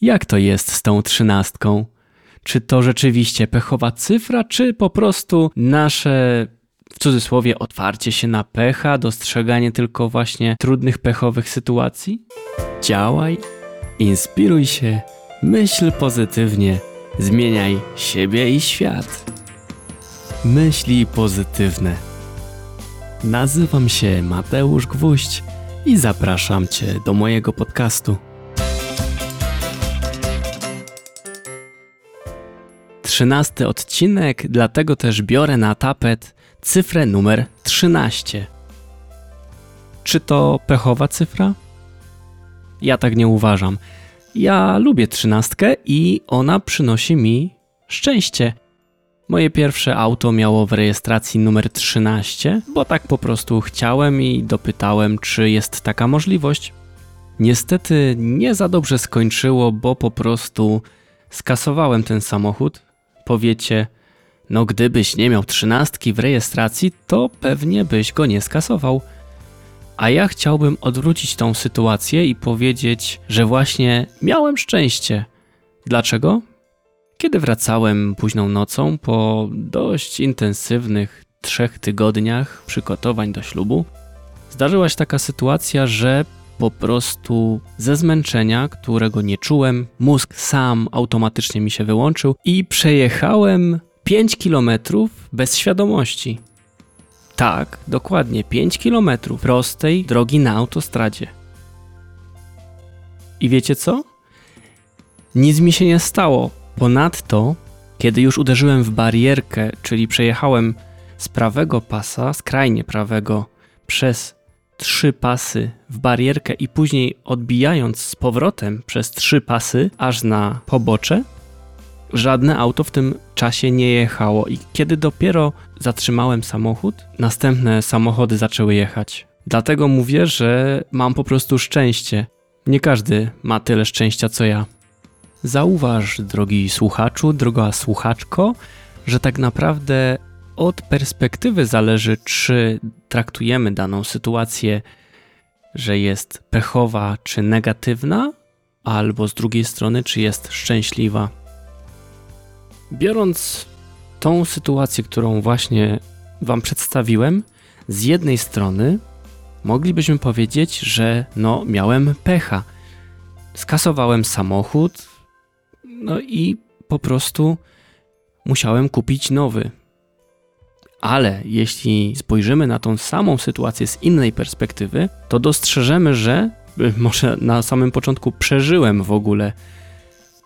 Jak to jest z tą trzynastką? Czy to rzeczywiście pechowa cyfra, czy po prostu nasze w cudzysłowie otwarcie się na pecha, dostrzeganie tylko właśnie trudnych pechowych sytuacji? Działaj, inspiruj się, myśl pozytywnie, zmieniaj siebie i świat. Myśli pozytywne. Nazywam się Mateusz Gwóźdź i zapraszam Cię do mojego podcastu. Trzynasty odcinek, dlatego też biorę na tapet cyfrę numer 13. Czy to pechowa cyfra? Ja tak nie uważam. Ja lubię trzynastkę i ona przynosi mi szczęście. Moje pierwsze auto miało w rejestracji numer 13, bo tak po prostu chciałem i dopytałem, czy jest taka możliwość. Niestety nie za dobrze skończyło, bo po prostu skasowałem ten samochód. Powiecie, no gdybyś nie miał trzynastki w rejestracji, to pewnie byś go nie skasował. A ja chciałbym odwrócić tą sytuację i powiedzieć, że właśnie miałem szczęście. Dlaczego? Kiedy wracałem późną nocą po dość intensywnych trzech tygodniach przygotowań do ślubu, zdarzyła się taka sytuacja, że po prostu ze zmęczenia, którego nie czułem, mózg sam automatycznie mi się wyłączył i przejechałem 5 kilometrów bez świadomości. Tak, dokładnie 5 kilometrów prostej drogi na autostradzie. I wiecie co? Nic mi się nie stało. Ponadto, kiedy już uderzyłem w barierkę, czyli przejechałem z prawego pasa, skrajnie prawego, przez trzy pasy w barierkę i później odbijając z powrotem przez trzy pasy aż na pobocze, żadne auto w tym czasie nie jechało i kiedy dopiero zatrzymałem samochód, następne samochody zaczęły jechać. Dlatego mówię, że mam po prostu szczęście. Nie każdy ma tyle szczęścia co ja. Zauważ, drogi słuchaczu, droga słuchaczko, że tak naprawdę od perspektywy zależy, czy traktujemy daną sytuację, że jest pechowa czy negatywna, albo z drugiej strony, czy jest szczęśliwa. Biorąc tą sytuację, którą właśnie Wam przedstawiłem, z jednej strony moglibyśmy powiedzieć, że no, miałem pecha. Skasowałem samochód, no i po prostu musiałem kupić nowy. Ale jeśli spojrzymy na tą samą sytuację z innej perspektywy, to dostrzeżemy, że może na samym początku przeżyłem w ogóle.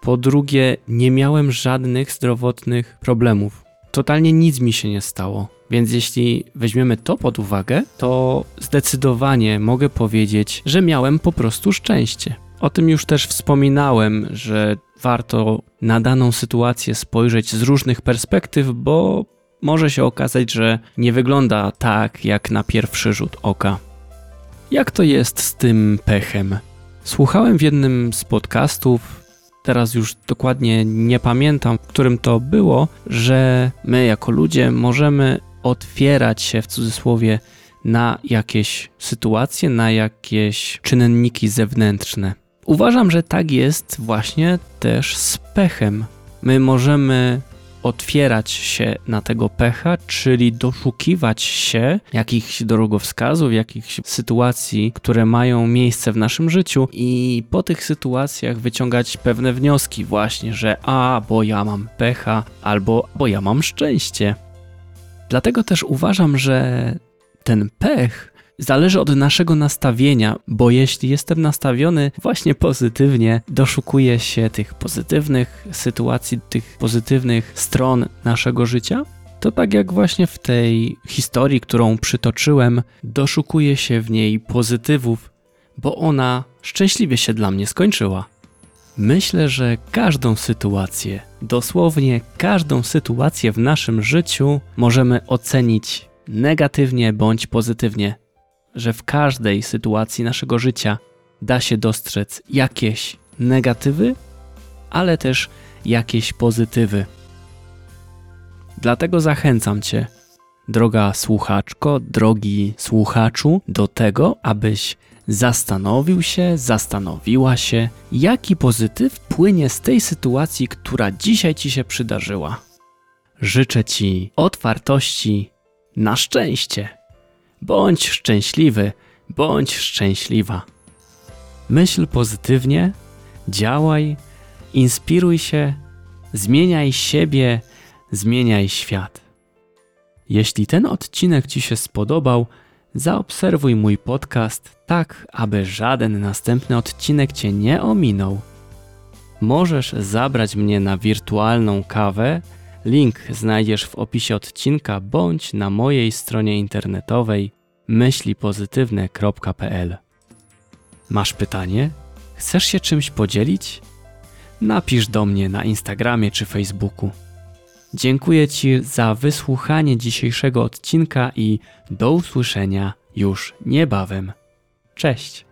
Po drugie, nie miałem żadnych zdrowotnych problemów. Totalnie nic mi się nie stało. Więc jeśli weźmiemy to pod uwagę, to zdecydowanie mogę powiedzieć, że miałem po prostu szczęście. O tym już też wspominałem, że warto na daną sytuację spojrzeć z różnych perspektyw, bo może się okazać, że nie wygląda tak jak na pierwszy rzut oka. Jak to jest z tym pechem? Słuchałem w jednym z podcastów, teraz już dokładnie nie pamiętam, w którym to było, że my jako ludzie możemy otwierać się w cudzysłowie na jakieś sytuacje, na jakieś czynniki zewnętrzne. Uważam, że tak jest właśnie też z pechem. My możemy otwierać się na tego pecha, czyli doszukiwać się jakichś drogowskazów, jakichś sytuacji, które mają miejsce w naszym życiu i po tych sytuacjach wyciągać pewne wnioski właśnie, że a, bo ja mam pecha, albo bo ja mam szczęście. Dlatego też uważam, że ten pech zależy od naszego nastawienia, bo jeśli jestem nastawiony właśnie pozytywnie, doszukuję się tych pozytywnych sytuacji, tych pozytywnych stron naszego życia, to tak jak właśnie w tej historii, którą przytoczyłem, doszukuję się w niej pozytywów, bo ona szczęśliwie się dla mnie skończyła. Myślę, że każdą sytuację, dosłownie każdą sytuację w naszym życiu możemy ocenić negatywnie bądź pozytywnie że w każdej sytuacji naszego życia da się dostrzec jakieś negatywy, ale też jakieś pozytywy. Dlatego zachęcam Cię, droga słuchaczko, drogi słuchaczu, do tego, abyś zastanowił się, zastanowiła się, jaki pozytyw płynie z tej sytuacji, która dzisiaj ci się przydarzyła. Życzę ci otwartości na szczęście. Bądź szczęśliwy, bądź szczęśliwa. Myśl pozytywnie, działaj, inspiruj się, zmieniaj siebie, zmieniaj świat. Jeśli ten odcinek Ci się spodobał, zaobserwuj mój podcast tak, aby żaden następny odcinek Cię nie ominął. Możesz zabrać mnie na wirtualną kawę. Link znajdziesz w opisie odcinka bądź na mojej stronie internetowej myślipozytywne.pl. Masz pytanie? Chcesz się czymś podzielić? Napisz do mnie na Instagramie czy Facebooku. Dziękuję Ci za wysłuchanie dzisiejszego odcinka i do usłyszenia już niebawem. Cześć!